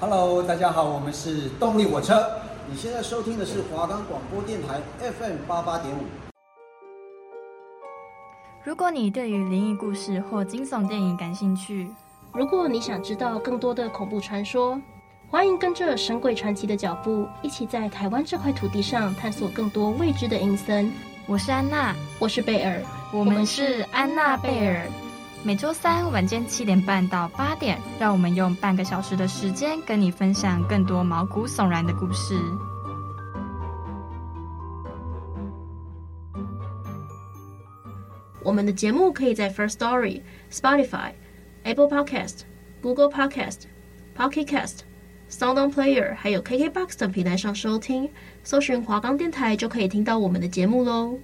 Hello，大家好，我们是动力火车。你现在收听的是华冈广播电台 FM 八八点五。如果你对于灵异故事或惊悚电影感兴趣，如果你想知道更多的恐怖传说，欢迎跟着神鬼传奇的脚步，一起在台湾这块土地上探索更多未知的阴森。我是安娜，我是贝尔，我们是安娜贝尔。每周三晚间七点半到八点，让我们用半个小时的时间跟你分享更多毛骨悚然的故事。我们的节目可以在 First Story、Spotify、Apple Podcast、Google Podcast、Pocket Cast、Sound On Player 还有 KKBox 等平台上收听，搜寻华冈电台就可以听到我们的节目喽。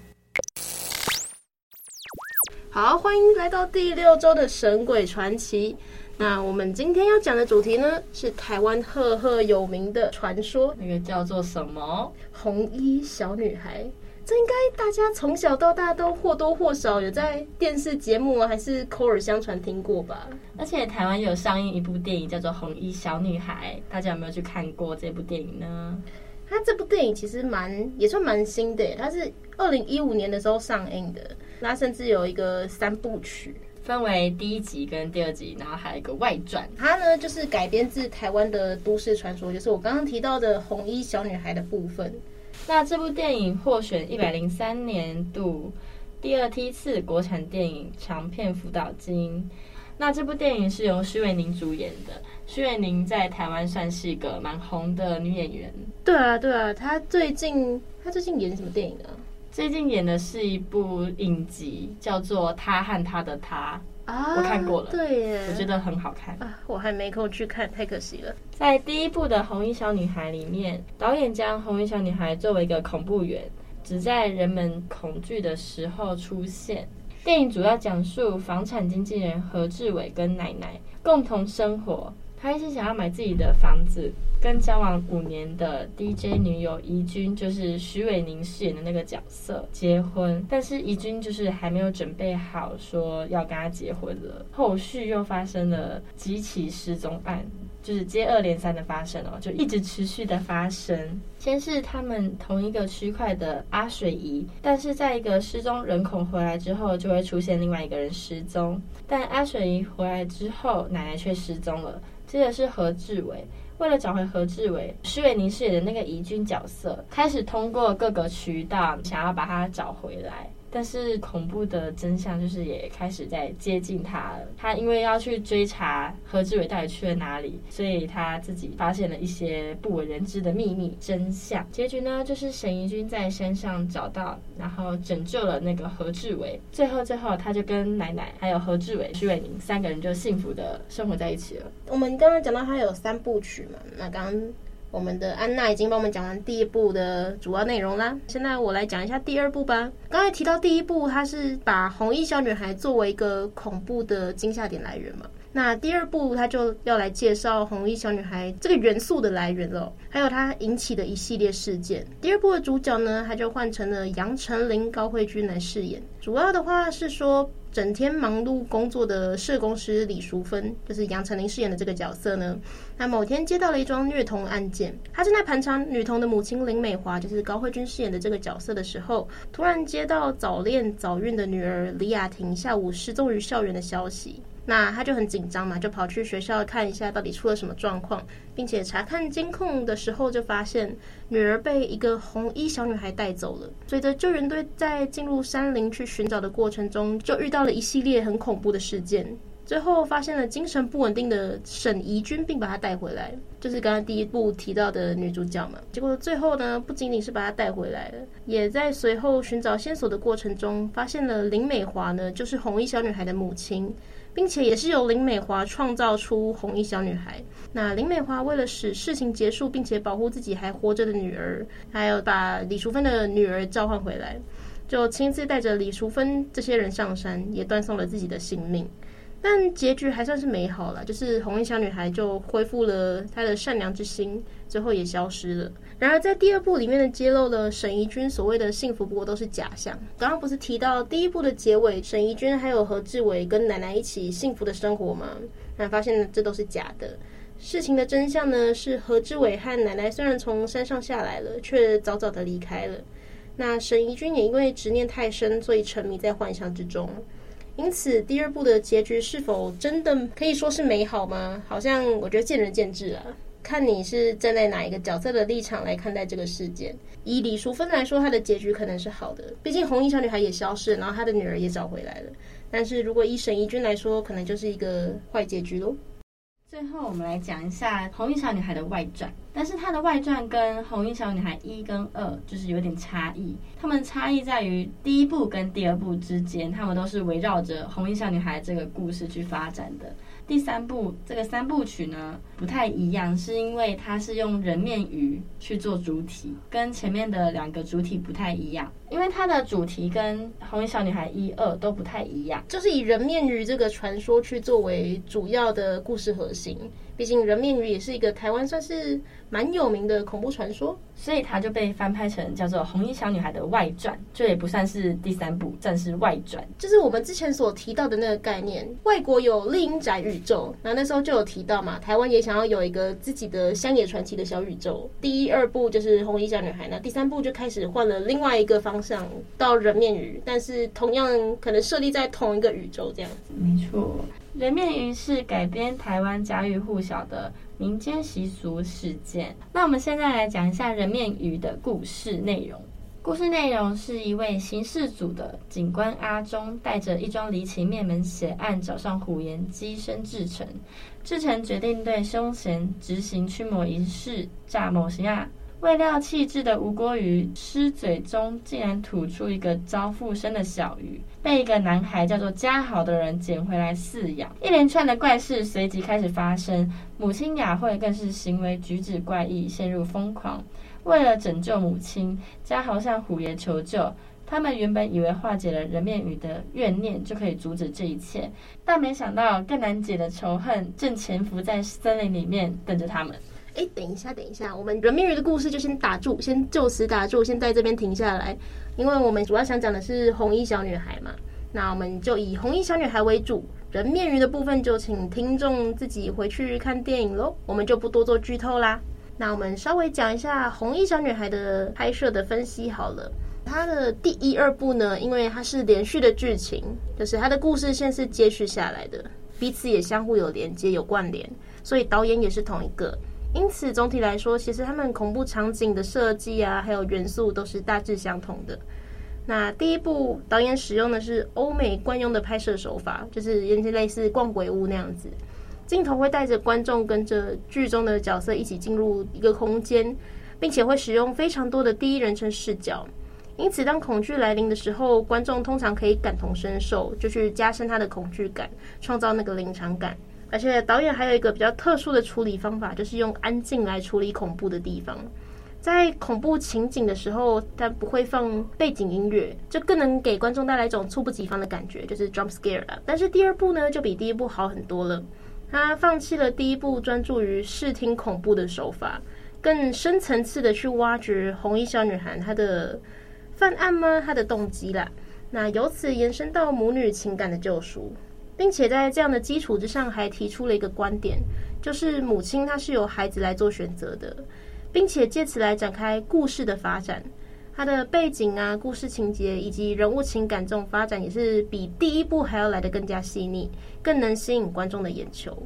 好，欢迎来到第六周的神鬼传奇。那我们今天要讲的主题呢，是台湾赫赫有名的传说，那个叫做什么？红衣小女孩。这应该大家从小到大都或多或少有在电视节目啊，还是口耳相传听过吧。而且台湾有上映一部电影叫做《红衣小女孩》，大家有没有去看过这部电影呢？它这部电影其实蛮也算蛮新的，它是二零一五年的时候上映的。它甚至有一个三部曲，分为第一集跟第二集，然后还有一个外传。它呢就是改编自台湾的都市传说，就是我刚刚提到的红衣小女孩的部分。那这部电影获选一百零三年度第二梯次国产电影长片辅导金。那这部电影是由徐玮宁主演的，徐玮宁在台湾算是一个蛮红的女演员。对啊，对啊，她最近她最近演什么电影啊？最近演的是一部影集，叫做《她和他的他》啊，我看过了，对耶，我觉得很好看啊，我还没空去看，太可惜了。在第一部的《红衣小女孩》里面，导演将红衣小女孩作为一个恐怖源，只在人们恐惧的时候出现。电影主要讲述房产经纪人何志伟跟奶奶共同生活。他一直想要买自己的房子，跟交往五年的 DJ 女友怡君，就是许玮宁饰演的那个角色结婚，但是怡君就是还没有准备好说要跟他结婚了。后续又发生了几起失踪案，就是接二连三的发生哦，就一直持续的发生。先是他们同一个区块的阿水姨，但是在一个失踪人口回来之后，就会出现另外一个人失踪，但阿水姨回来之后，奶奶却失踪了。接着是何志伟，为了找回何志伟，徐伟宁饰演的那个怡君角色，开始通过各个渠道想要把他找回来。但是恐怖的真相就是也开始在接近他了。他因为要去追查何志伟到底去了哪里，所以他自己发现了一些不为人知的秘密真相。结局呢，就是沈怡君在山上找到，然后拯救了那个何志伟。最后，最后他就跟奶奶还有何志伟、徐伟宁三个人就幸福的生活在一起了。我们刚刚讲到他有三部曲嘛，那刚。我们的安娜已经帮我们讲完第一部的主要内容啦，现在我来讲一下第二部吧。刚才提到第一部，它是把红衣小女孩作为一个恐怖的惊吓点来源嘛。那第二部，它就要来介绍红衣小女孩这个元素的来源了，还有它引起的一系列事件。第二部的主角呢，他就换成了杨丞琳、高慧君来饰演。主要的话是说。整天忙碌工作的社工师李淑芬，就是杨丞琳饰演的这个角色呢。那某天接到了一桩虐童案件，他正在盘查女童的母亲林美华，就是高慧君饰演的这个角色的时候，突然接到早恋早孕的女儿李雅婷下午失踪于校园的消息。那他就很紧张嘛，就跑去学校看一下到底出了什么状况，并且查看监控的时候就发现女儿被一个红衣小女孩带走了。随着救援队在进入山林去寻找的过程中，就遇到了一系列很恐怖的事件。最后发现了精神不稳定的沈怡君，并把她带回来，就是刚刚第一部提到的女主角嘛。结果最后呢，不仅仅是把她带回来了，也在随后寻找线索的过程中，发现了林美华呢，就是红衣小女孩的母亲。并且也是由林美华创造出红衣小女孩。那林美华为了使事情结束，并且保护自己还活着的女儿，还有把李淑芬的女儿召唤回来，就亲自带着李淑芬这些人上山，也断送了自己的性命。但结局还算是美好了，就是红衣小女孩就恢复了她的善良之心，最后也消失了。然而在第二部里面的揭露了沈怡君所谓的幸福不过都是假象。刚刚不是提到第一部的结尾，沈怡君还有何志伟跟奶奶一起幸福的生活吗？那发现这都是假的。事情的真相呢，是何志伟和奶奶虽然从山上下来了，却早早的离开了。那沈怡君也因为执念太深，所以沉迷在幻想之中。因此，第二部的结局是否真的可以说是美好吗？好像我觉得见仁见智啊，看你是站在哪一个角色的立场来看待这个事件。以李淑芬来说，她的结局可能是好的，毕竟红衣小女孩也消失，然后她的女儿也找回来了。但是如果以沈怡君来说，可能就是一个坏结局喽。最后，我们来讲一下《红衣小女孩》的外传。但是她的外传跟《红衣小女孩》一跟二就是有点差异。它们差异在于第一部跟第二部之间，它们都是围绕着《红衣小女孩》这个故事去发展的。第三部这个三部曲呢，不太一样，是因为它是用人面鱼去做主体，跟前面的两个主体不太一样。因为它的主题跟《红衣小女孩》一二都不太一样，就是以人面鱼这个传说去作为主要的故事核心。毕竟人面鱼也是一个台湾算是蛮有名的恐怖传说，所以它就被翻拍成叫做《红衣小女孩》的外传，这也不算是第三部，算是外传。就是我们之前所提到的那个概念，外国有丽英宅宇宙，那那时候就有提到嘛，台湾也想要有一个自己的乡野传奇的小宇宙。第一、二部就是《红衣小女孩》，那第三部就开始换了另外一个方向到人面鱼，但是同样可能设立在同一个宇宙这样子。没错。人面鱼是改编台湾家喻户晓的民间习俗事件。那我们现在来讲一下人面鱼的故事内容。故事内容是一位刑事组的警官阿忠，带着一桩离奇灭门血案找上虎岩跻身志成。志成决定对凶嫌执行驱魔仪式，诈某行啊。未料弃置的吴郭鱼狮嘴中竟然吐出一个遭附身的小鱼，被一个男孩叫做嘉豪的人捡回来饲养。一连串的怪事随即开始发生，母亲雅慧更是行为举止怪异，陷入疯狂。为了拯救母亲，嘉豪向虎爷求救。他们原本以为化解了人面鱼的怨念就可以阻止这一切，但没想到更难解的仇恨正潜伏在森林里面等着他们。哎，等一下，等一下，我们人面鱼的故事就先打住，先就此打住，先在这边停下来，因为我们主要想讲的是红衣小女孩嘛。那我们就以红衣小女孩为主，人面鱼的部分就请听众自己回去看电影喽，我们就不多做剧透啦。那我们稍微讲一下红衣小女孩的拍摄的分析好了。它的第一、二部呢，因为它是连续的剧情，就是它的故事线是接续下来的，彼此也相互有连接、有关联，所以导演也是同一个。因此，总体来说，其实他们恐怖场景的设计啊，还有元素都是大致相同的。那第一部导演使用的是欧美惯用的拍摄手法，就是有些类似逛鬼屋那样子，镜头会带着观众跟着剧中的角色一起进入一个空间，并且会使用非常多的第一人称视角。因此，当恐惧来临的时候，观众通常可以感同身受，就去加深他的恐惧感，创造那个临场感。而且导演还有一个比较特殊的处理方法，就是用安静来处理恐怖的地方。在恐怖情景的时候，他不会放背景音乐，就更能给观众带来一种猝不及防的感觉，就是 jump scare 了。但是第二部呢，就比第一部好很多了。他放弃了第一部专注于视听恐怖的手法，更深层次的去挖掘红衣小女孩她的犯案吗？她的动机啦。那由此延伸到母女情感的救赎。并且在这样的基础之上，还提出了一个观点，就是母亲她是由孩子来做选择的，并且借此来展开故事的发展。它的背景啊、故事情节以及人物情感这种发展，也是比第一部还要来得更加细腻，更能吸引观众的眼球。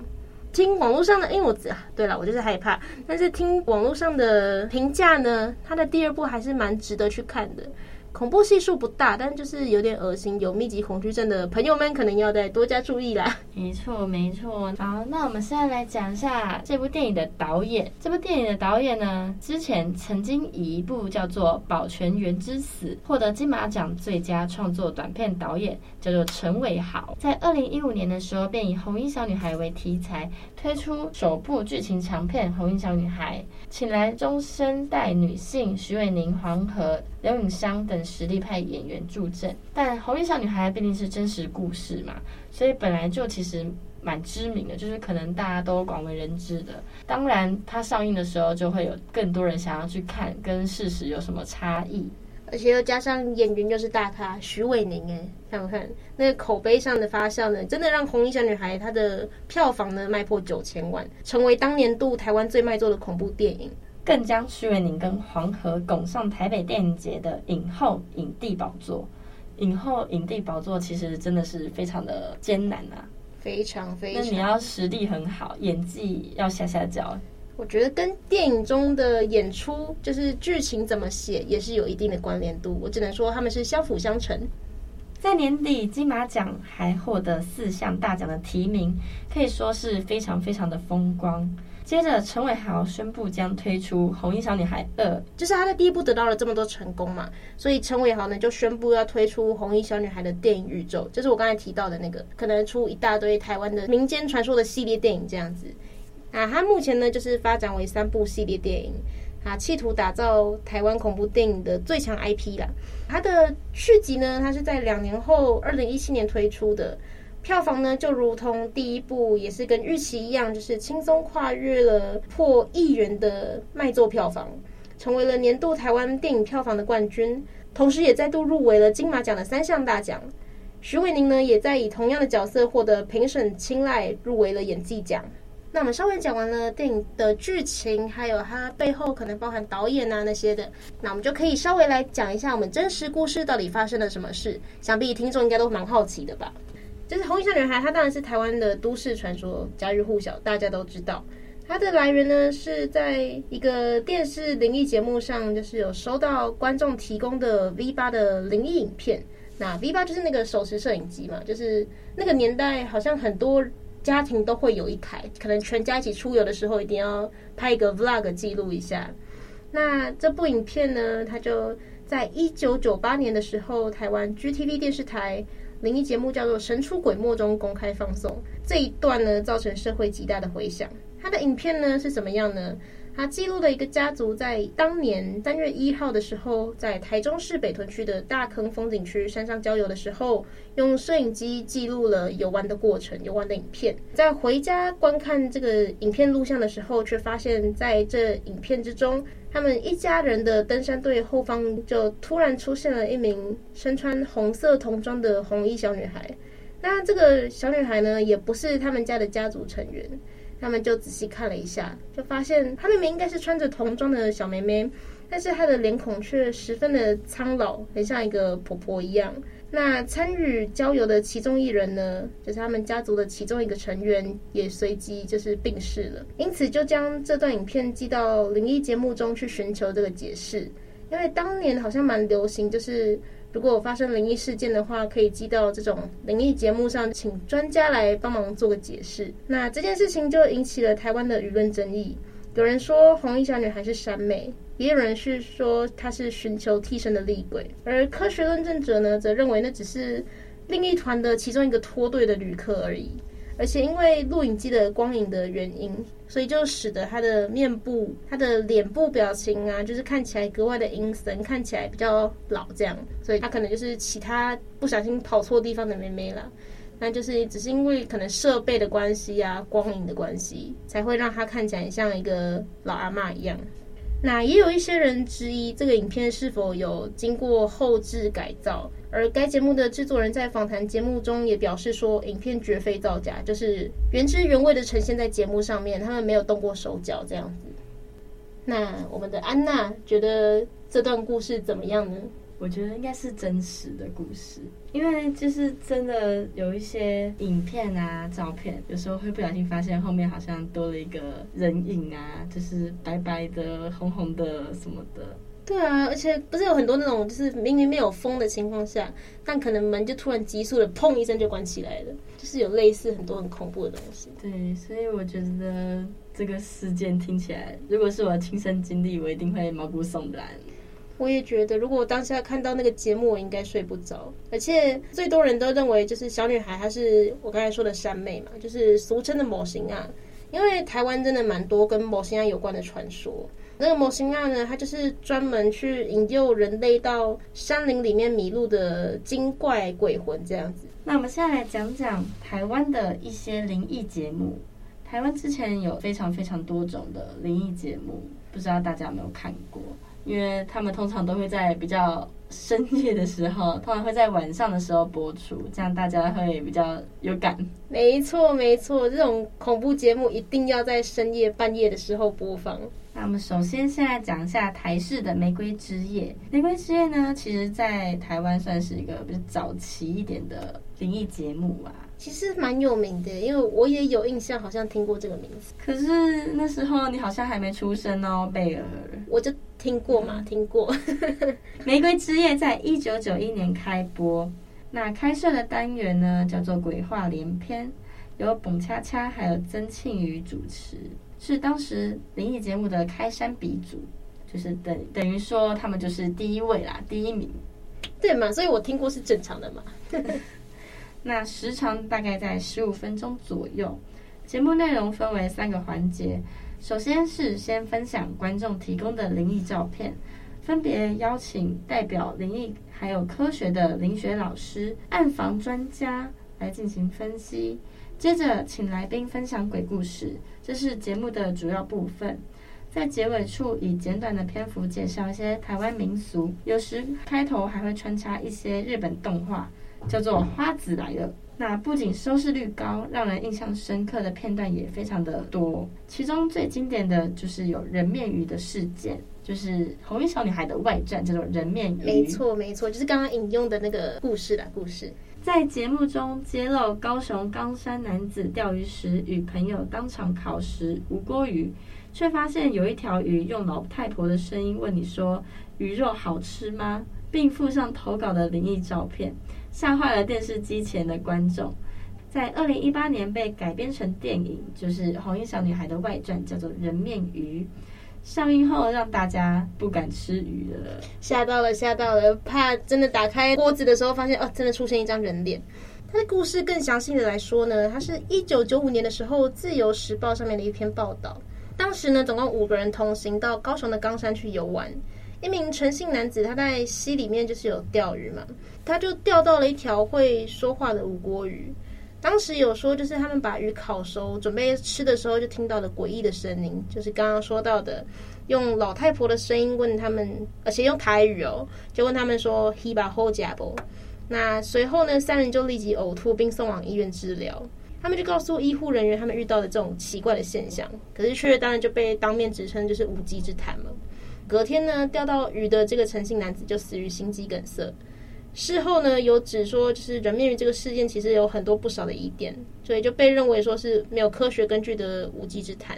听网络上的，因为我，对了，我就是害怕，但是听网络上的评价呢，它的第二部还是蛮值得去看的。恐怖系数不大，但就是有点恶心。有密集恐惧症的朋友们，可能要再多加注意啦。没错，没错。好，那我们现在来讲一下这部电影的导演。这部电影的导演呢，之前曾经以一部叫做《保全员之死》获得金马奖最佳创作短片导演，叫做陈伟豪。在二零一五年的时候，便以《红衣小女孩》为题材，推出首部剧情长片《红衣小女孩》，请来中生代女性许玮宁、黄河、刘允湘等实力派演员助阵。但《红衣小女孩》毕竟是真实故事嘛，所以本来就其实蛮知名的，就是可能大家都广为人知的。当然，它上映的时候就会有更多人想要去看，跟事实有什么差异。而且又加上演员又是大咖许玮甯，哎，看不看那个口碑上的发酵呢？真的让《红衣小女孩》它的票房呢卖破九千万，成为当年度台湾最卖座的恐怖电影，更将许玮甯跟黄河拱上台北电影节的影后影帝宝座。影后影帝宝座其实真的是非常的艰难啊，非常非常。那你要实力很好，演技要下下脚。我觉得跟电影中的演出，就是剧情怎么写，也是有一定的关联度。我只能说他们是相辅相成。在年底金马奖还获得四项大奖的提名，可以说是非常非常的风光。接着陈伟豪宣布将推出《红衣小女孩二》，就是他在第一部得到了这么多成功嘛，所以陈伟豪呢就宣布要推出《红衣小女孩》的电影宇宙，就是我刚才提到的那个，可能出一大堆台湾的民间传说的系列电影这样子。啊，他目前呢就是发展为三部系列电影，啊，企图打造台湾恐怖电影的最强 IP 啦。它的续集呢，它是在两年后，二零一七年推出的，票房呢就如同第一部，也是跟预期一样，就是轻松跨越了破亿元的卖座票房，成为了年度台湾电影票房的冠军，同时也再度入围了金马奖的三项大奖。徐伟宁呢，也在以同样的角色获得评审青睐，入围了演技奖。那我们稍微讲完了电影的剧情，还有它背后可能包含导演啊那些的，那我们就可以稍微来讲一下我们真实故事到底发生了什么事。想必听众应该都蛮好奇的吧？就是《红衣小女孩》，她当然是台湾的都市传说，家喻户晓，大家都知道。它的来源呢是在一个电视灵异节目上，就是有收到观众提供的 V 八的灵异影片。那 V 八就是那个手持摄影机嘛，就是那个年代好像很多。家庭都会有一台，可能全家一起出游的时候，一定要拍一个 vlog 记录一下。那这部影片呢，它就在一九九八年的时候，台湾 GTV 电视台灵异节目叫做《神出鬼没》中公开放送。这一段呢，造成社会极大的回响。它的影片呢是怎么样呢？他记录了一个家族在当年三月一号的时候，在台中市北屯区的大坑风景区山上郊游的时候，用摄影机记录了游玩的过程、游玩的影片。在回家观看这个影片录像的时候，却发现在这影片之中，他们一家人的登山队后方就突然出现了一名身穿红色童装的红衣小女孩。那这个小女孩呢，也不是他们家的家族成员。他们就仔细看了一下，就发现她明明应该是穿着童装的小妹妹，但是她的脸孔却十分的苍老，很像一个婆婆一样。那参与郊游的其中一人呢，就是他们家族的其中一个成员，也随即就是病逝了。因此就将这段影片寄到灵异节目中去寻求这个解释，因为当年好像蛮流行，就是。如果发生灵异事件的话，可以寄到这种灵异节目上，请专家来帮忙做个解释。那这件事情就引起了台湾的舆论争议。有人说红衣小女孩是山美，也有人是说她是寻求替身的厉鬼。而科学论证者呢，则认为那只是另一团的其中一个脱队的旅客而已。而且因为录影机的光影的原因，所以就使得他的面部、他的脸部表情啊，就是看起来格外的阴森，看起来比较老这样。所以他可能就是其他不小心跑错地方的妹妹了。那就是只是因为可能设备的关系啊，光影的关系，才会让他看起来像一个老阿嬷一样。那也有一些人质疑这个影片是否有经过后置改造。而该节目的制作人在访谈节目中也表示说，影片绝非造假，就是原汁原味的呈现在节目上面，他们没有动过手脚这样子。那我们的安娜觉得这段故事怎么样呢？我觉得应该是真实的故事，因为就是真的有一些影片啊、照片，有时候会不小心发现后面好像多了一个人影啊，就是白白的、红红的什么的。对啊，而且不是有很多那种，就是明明没有风的情况下，但可能门就突然急速的砰一声就关起来了，就是有类似很多很恐怖的东西。对，所以我觉得这个事件听起来，如果是我的亲身经历，我一定会毛骨悚然。我也觉得，如果我当下看到那个节目，我应该睡不着。而且最多人都认为，就是小女孩她是我刚才说的山妹嘛，就是俗称的某型啊，因为台湾真的蛮多跟某型啊有关的传说。那个魔神仔呢，它就是专门去引诱人类到山林里面迷路的精怪鬼魂这样子。那我们现在来讲讲台湾的一些灵异节目。台湾之前有非常非常多种的灵异节目，不知道大家有没有看过？因为他们通常都会在比较深夜的时候，通常会在晚上的时候播出，这样大家会比较有感。没错，没错，这种恐怖节目一定要在深夜半夜的时候播放。那我们首先先来讲一下台式的《玫瑰之夜》。《玫瑰之夜》呢，其实在台湾算是一个比较早期一点的灵异节目啊。其实蛮有名的，因为我也有印象，好像听过这个名字。可是那时候你好像还没出生哦，贝儿。我就听过嘛，嗯、听过。《玫瑰之夜》在一九九一年开播，那开设的单元呢叫做《鬼话连篇》，由澎恰恰还有曾庆瑜主持，是当时灵异节目的开山鼻祖，就是等等于说他们就是第一位啦，第一名。对嘛？所以我听过是正常的嘛。那时长大概在十五分钟左右，节目内容分为三个环节。首先是先分享观众提供的灵异照片，分别邀请代表灵异还有科学的灵学老师、暗房专家来进行分析。接着请来宾分享鬼故事，这是节目的主要部分。在结尾处以简短的篇幅介绍一些台湾民俗，有时开头还会穿插一些日本动画。叫做花子来了。那不仅收视率高，让人印象深刻的片段也非常的多。其中最经典的就是有人面鱼的事件，就是红衣小女孩的外传，叫做人面鱼。没错，没错，就是刚刚引用的那个故事啦。故事在节目中揭露高雄冈山男子钓鱼时与朋友当场烤食无锅鱼，却发现有一条鱼用老太婆的声音问你说：“鱼肉好吃吗？”并附上投稿的灵异照片。吓坏了电视机前的观众，在二零一八年被改编成电影，就是《红衣小女孩》的外传，叫做《人面鱼》。上映后让大家不敢吃鱼了，吓到了，吓到了，怕真的打开锅子的时候发现哦，真的出现一张人脸。它的故事更详细的来说呢，它是一九九五年的时候《自由时报》上面的一篇报道。当时呢，总共五个人同行到高雄的冈山去游玩。一名陈姓男子，他在溪里面就是有钓鱼嘛，他就钓到了一条会说话的五锅鱼。当时有说，就是他们把鱼烤熟，准备吃的时候，就听到了诡异的声音，就是刚刚说到的，用老太婆的声音问他们，而且用台语哦，就问他们说 “he 把好假不”。那随后呢，三人就立即呕吐，并送往医院治疗。他们就告诉医护人员，他们遇到的这种奇怪的现象，可是却当然就被当面指称就是无稽之谈嘛。隔天呢，钓到鱼的这个陈姓男子就死于心肌梗塞。事后呢，有指说，就是人面鱼这个事件其实有很多不少的疑点，所以就被认为说是没有科学根据的无稽之谈。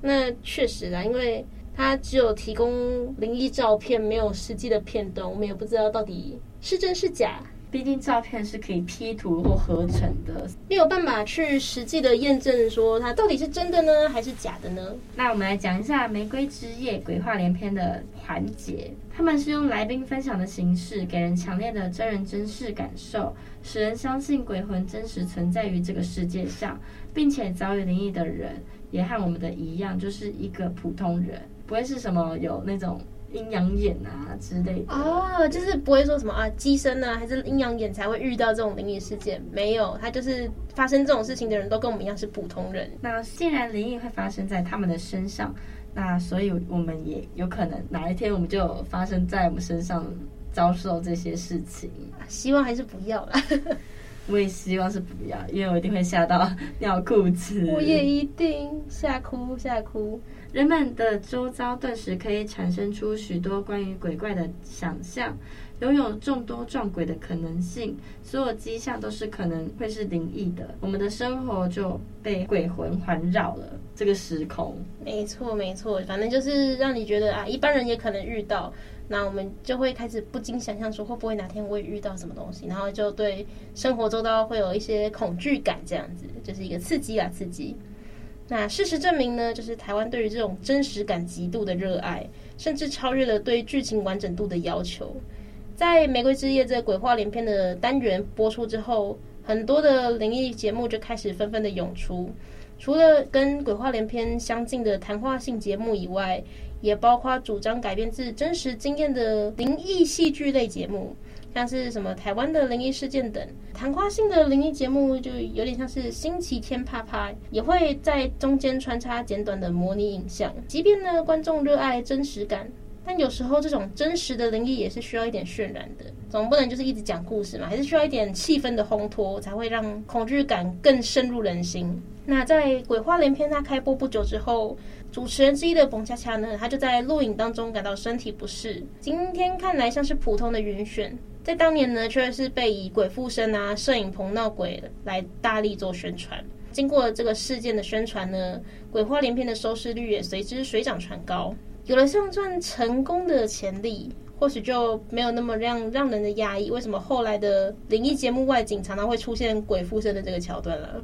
那确实啦，因为他只有提供灵异照片，没有实际的片段，我们也不知道到底是真是假。毕竟照片是可以 P 图或合成的，没有办法去实际的验证说它到底是真的呢，还是假的呢？那我们来讲一下《玫瑰之夜》鬼话连篇的环节，他们是用来宾分享的形式，给人强烈的真人真事感受，使人相信鬼魂真实存在于这个世界上，并且遭遇灵异的人也和我们的一样，就是一个普通人，不会是什么有那种。阴阳眼啊之类的哦，就是不会说什么啊，机身啊，还是阴阳眼才会遇到这种灵异事件？没有，他就是发生这种事情的人都跟我们一样是普通人。那既然灵异会发生在他们的身上，那所以我们也有可能哪一天我们就发生在我们身上遭受这些事情。希望还是不要啦。我也希望是不要，因为我一定会吓到尿裤子。我也一定吓哭吓哭。人们的周遭顿时可以产生出许多关于鬼怪的想象，拥有众多撞鬼的可能性，所有迹象都是可能会是灵异的。我们的生活就被鬼魂环绕了这个时空。没错，没错，反正就是让你觉得啊，一般人也可能遇到，那我们就会开始不禁想象说，会不会哪天我也遇到什么东西，然后就对生活周遭会有一些恐惧感，这样子就是一个刺激啊，刺激。那事实证明呢，就是台湾对于这种真实感极度的热爱，甚至超越了对剧情完整度的要求。在《玫瑰之夜》这鬼话连篇的单元播出之后，很多的灵异节目就开始纷纷的涌出。除了跟鬼话连篇相近的谈话性节目以外，也包括主张改编自真实经验的灵异戏剧类节目。像是什么台湾的灵异事件等谈话性的灵异节目，就有点像是星期天啪啪，也会在中间穿插简短的模拟影像。即便呢观众热爱真实感，但有时候这种真实的灵异也是需要一点渲染的，总不能就是一直讲故事嘛，还是需要一点气氛的烘托，才会让恐惧感更深入人心。那在《鬼话连篇》它开播不久之后，主持人之一的冯恰恰呢，他就在录影当中感到身体不适。今天看来像是普通的晕眩，在当年呢，却是被以鬼附身啊、摄影棚闹鬼来大力做宣传。经过这个事件的宣传呢，《鬼话连篇》的收视率也随之水涨船高。有了上传成功的潜力，或许就没有那么让让人的压抑。为什么后来的灵异节目外景常常会出现鬼附身的这个桥段了？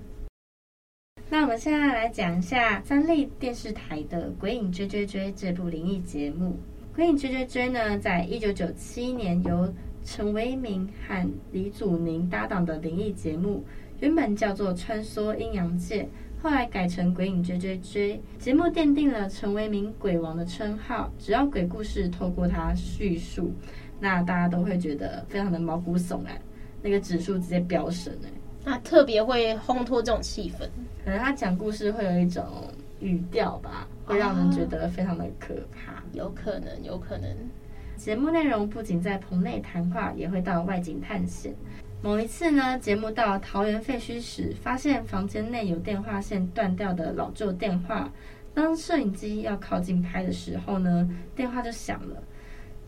那我们现在来讲一下三立电视台的《鬼影追追追》这部灵异节目。《鬼影追追追》呢，在一九九七年由陈为民和李祖宁搭档的灵异节目，原本叫做《穿梭阴阳界》。后来改成《鬼影追追追》，节目奠定了陈为民“鬼王”的称号。只要鬼故事透过他叙述，那大家都会觉得非常的毛骨悚然，那个指数直接飙升哎。他特别会烘托这种气氛，可能他讲故事会有一种语调吧，会让人觉得非常的可怕。哦，有可能，有可能。节目内容不仅在棚内谈话，也会到外景探险。某一次呢，节目到桃园废墟时，发现房间内有电话线断掉的老旧电话。当摄影机要靠近拍的时候呢，电话就响了。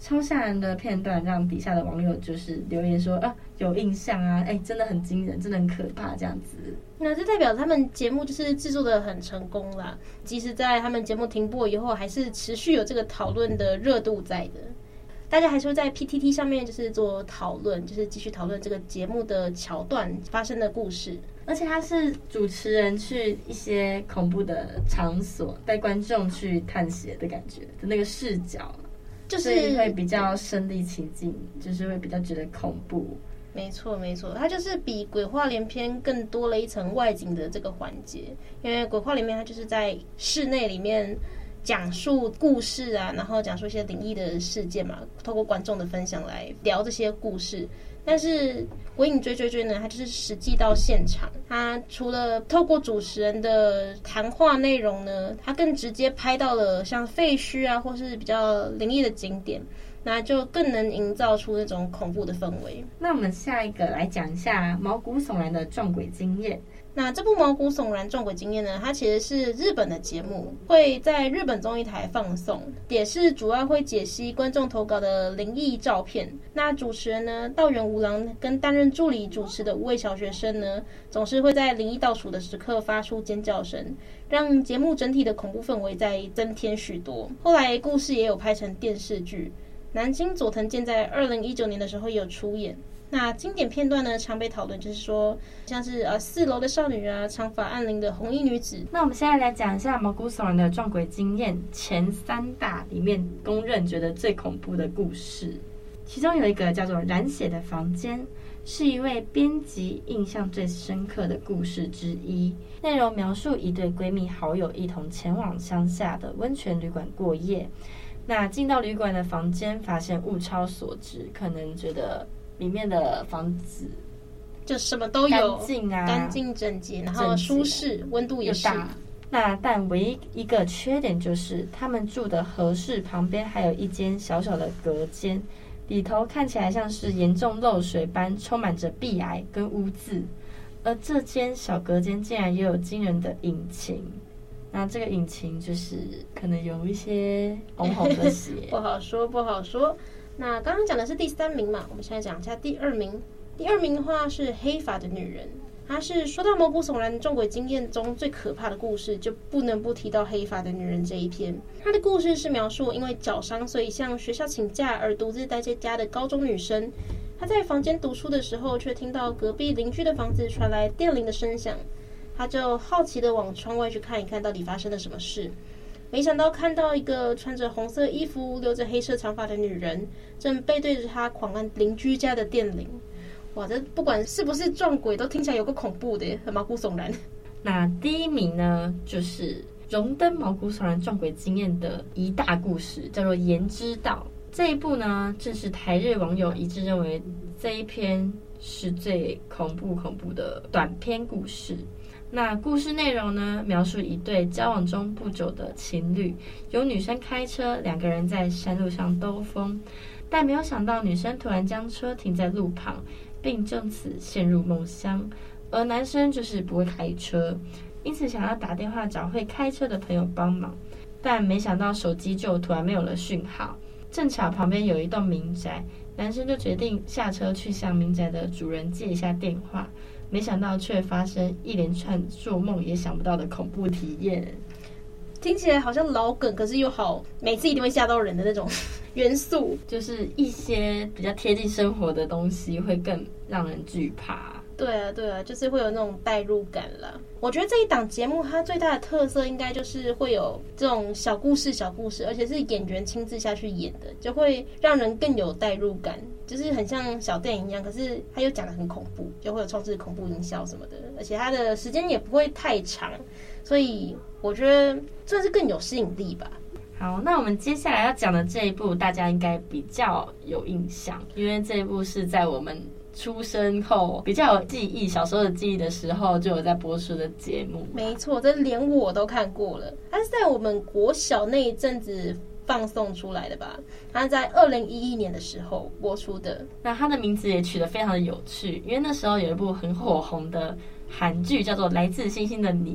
超吓人的片段让底下的网友就是留言说啊，有印象啊，哎，真的很惊人，真的很可怕这样子。那这代表他们节目就是制作的很成功啦，即使在他们节目停播以后，还是持续有这个讨论的热度在的。大家还说在 PTT 上面就是做讨论，就是继续讨论这个节目的桥段发生的故事。而且他是主持人去一些恐怖的场所，带观众去探险的感觉的那个视角，就是会比较身临其境，就是会比较觉得恐怖。没错，没错，它就是比鬼话连篇更多了一层外景的这个环节，因为鬼话连篇它就是在室内里面。讲述故事啊，然后讲述一些灵异的事件嘛，透过观众的分享来聊这些故事。但是《鬼影追追追》呢，它就是实际到现场，它除了透过主持人的谈话内容呢，它更直接拍到了像废墟啊，或是比较灵异的景点，那就更能营造出那种恐怖的氛围。那我们下一个来讲一下毛骨悚然的撞鬼经验。那这部毛骨悚然撞鬼经验呢，它其实是日本的节目，会在日本综艺台放送，也是主要会解析观众投稿的灵异照片。那主持人呢，道元吾郎跟担任助理主持的五位小学生呢，总是会在灵异倒数的时刻发出尖叫声，让节目整体的恐怖氛围再增添许多。后来故事也有拍成电视剧，南京佐藤健在二零一九年的时候也有出演。那经典片段呢，常被讨论，就是说，像是呃四楼的少女啊，长发暗铃的红衣女子。那我们现在来讲一下毛骨悚然的撞鬼经验前三大里面公认觉得最恐怖的故事，其中有一个叫做《染血的房间》，是一位编辑印象最深刻的故事之一。内容描述一对闺蜜好友一同前往乡下的温泉旅馆过夜，那进到旅馆的房间，发现物超所值，可能觉得。里面的房子就什么都有，干净啊，干净整洁，然后舒适，温度也大。那但唯一一个缺点就是，他们住的合适旁边还有一间小小的隔间，里头看起来像是严重漏水般，充满着壁癌跟污渍。而这间小隔间竟然也有惊人的引擎，那这个引擎就是可能有一些红红的血，不好说，不好说。那刚刚讲的是第三名嘛，我们现在讲一下第二名。第二名的话是黑发的女人，她是说到毛骨悚然撞鬼经验中最可怕的故事，就不能不提到黑发的女人这一篇。她的故事是描述因为脚伤，所以向学校请假而独自待在家的高中女生。她在房间读书的时候，却听到隔壁邻居的房子传来电铃的声响，她就好奇地往窗外去看一看，到底发生了什么事。没想到看到一个穿着红色衣服、留着黑色长发的女人，正背对着她狂按邻居家的电铃。哇，这不管是不是撞鬼，都听起来有个恐怖的，很毛骨悚然。那第一名呢，就是荣登毛骨悚然撞鬼经验的一大故事，叫做《言之道》。这一部呢，正是台日网友一致认为这一篇是最恐怖恐怖的短篇故事。那故事内容呢，描述一对交往中不久的情侣，由女生开车，两个人在山路上兜风，但没有想到女生突然将车停在路旁，并就此陷入梦乡，而男生就是不会开车，因此想要打电话找会开车的朋友帮忙，但没想到手机就突然没有了讯号，正巧旁边有一栋民宅，男生就决定下车去向民宅的主人借一下电话。没想到却发生一连串做梦也想不到的恐怖体验，听起来好像老梗，可是又好，每次一定会吓到人的那种元素，就是一些比较贴近生活的东西会更让人惧怕。对啊，对啊，就是会有那种代入感啦。我觉得这一档节目它最大的特色应该就是会有这种小故事、小故事，而且是演员亲自下去演的，就会让人更有代入感，就是很像小电影一样。可是它又讲的很恐怖，就会有充斥恐怖营销什么的，而且它的时间也不会太长，所以我觉得算是更有吸引力吧。好，那我们接下来要讲的这一部，大家应该比较有印象，因为这一部是在我们。出生后比较有记忆，小时候的记忆的时候就有在播出的节目。没错，这连我都看过了。它是在我们国小那一阵子放送出来的吧？它在二零一一年的时候播出的。那它的名字也取得非常的有趣，因为那时候有一部很火红的韩剧叫做《来自星星的你》。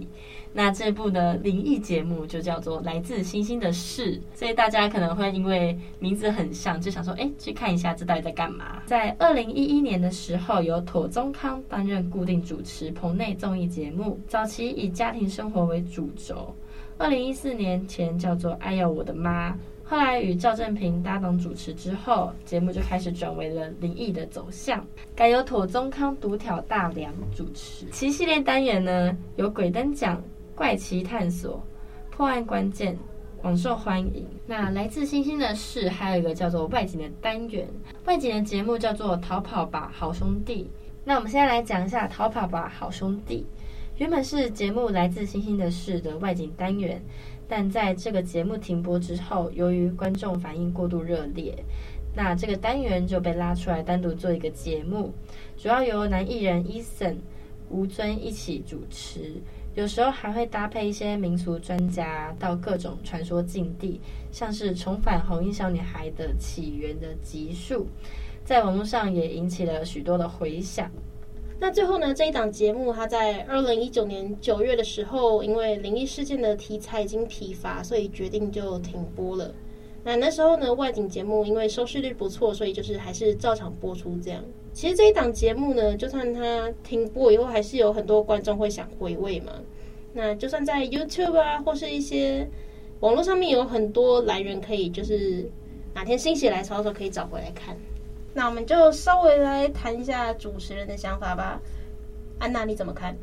那这部的灵异节目就叫做《来自星星的事》，所以大家可能会因为名字很像，就想说，哎，去看一下这到底在干嘛。在二零一一年的时候，由妥宗康担任固定主持棚内综艺节目，早期以家庭生活为主轴。二零一四年前叫做《爱要我的妈》，后来与赵正平搭档主持之后，节目就开始转为了灵异的走向，改由妥宗康独挑大梁主持。其系列单元呢，有鬼灯奖。怪奇探索、破案关键广受欢迎。那来自星星的事，还有一个叫做外景的单元。外景的节目叫做《逃跑吧，好兄弟》。那我们现在来讲一下《逃跑吧，好兄弟》。原本是节目《来自星星的事》的外景单元，但在这个节目停播之后，由于观众反应过度热烈，那这个单元就被拉出来单独做一个节目，主要由男艺人 Eason、吴尊一起主持。有时候还会搭配一些民俗专家到各种传说禁地，像是重返红衣小女孩的起源的集数，在网络上也引起了许多的回响。那最后呢，这一档节目它在二零一九年九月的时候，因为灵异事件的题材已经疲乏，所以决定就停播了。那那时候呢，外景节目因为收视率不错，所以就是还是照常播出这样。其实这一档节目呢，就算它停播以后，还是有很多观众会想回味嘛。那就算在 YouTube 啊，或是一些网络上面，有很多来源可以，就是哪天心血来潮的时候可以找回来看。那我们就稍微来谈一下主持人的想法吧。安娜，你怎么看？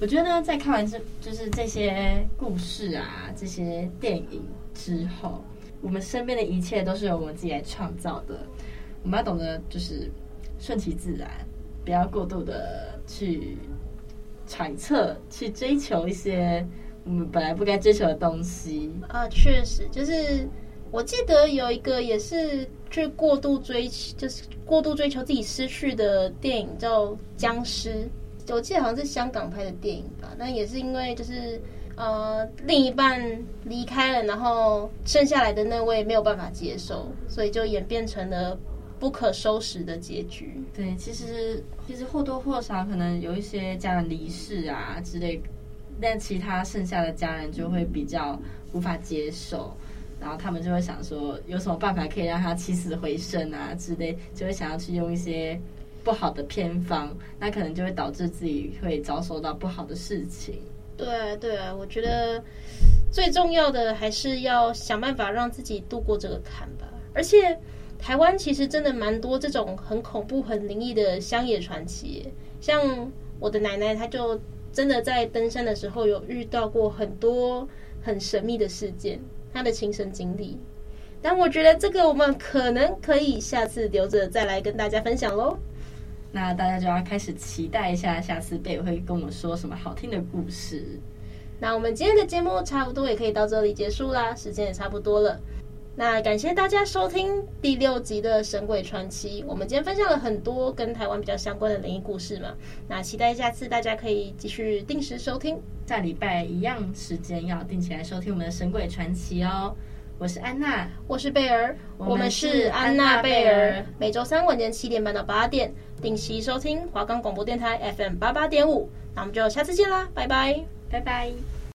我觉得呢在看完这就是这些故事啊，这些电影之后。我们身边的一切都是由我们自己来创造的，我们要懂得就是顺其自然，不要过度的去揣测、去追求一些我们本来不该追求的东西。啊，确实，就是我记得有一个也是去过度追，就是过度追求自己失去的电影叫《僵尸》，我记得好像是香港拍的电影吧，但也是因为就是。呃，另一半离开了，然后剩下来的那位没有办法接受，所以就演变成了不可收拾的结局。对，其实其实或多或少可能有一些家人离世啊之类，但其他剩下的家人就会比较无法接受，然后他们就会想说，有什么办法可以让他起死回生啊之类，就会想要去用一些不好的偏方，那可能就会导致自己会遭受到不好的事情。对啊，对啊，我觉得最重要的还是要想办法让自己度过这个坎吧。而且台湾其实真的蛮多这种很恐怖、很灵异的乡野传奇，像我的奶奶，她就真的在登山的时候有遇到过很多很神秘的事件，她的亲身经历。但我觉得这个我们可能可以下次留着再来跟大家分享喽。那大家就要开始期待一下，下次贝会跟我们说什么好听的故事。那我们今天的节目差不多也可以到这里结束啦，时间也差不多了。那感谢大家收听第六集的《神鬼传奇》，我们今天分享了很多跟台湾比较相关的灵异故事嘛。那期待下次大家可以继续定时收听，下礼拜一样时间要定期来收听我们的《神鬼传奇》哦。我是安娜，我是贝儿，我们是安娜贝儿。每周三晚间七点半到八点，定期收听华冈广播电台 FM 八八点五。那我们就下次见啦，拜拜，拜拜。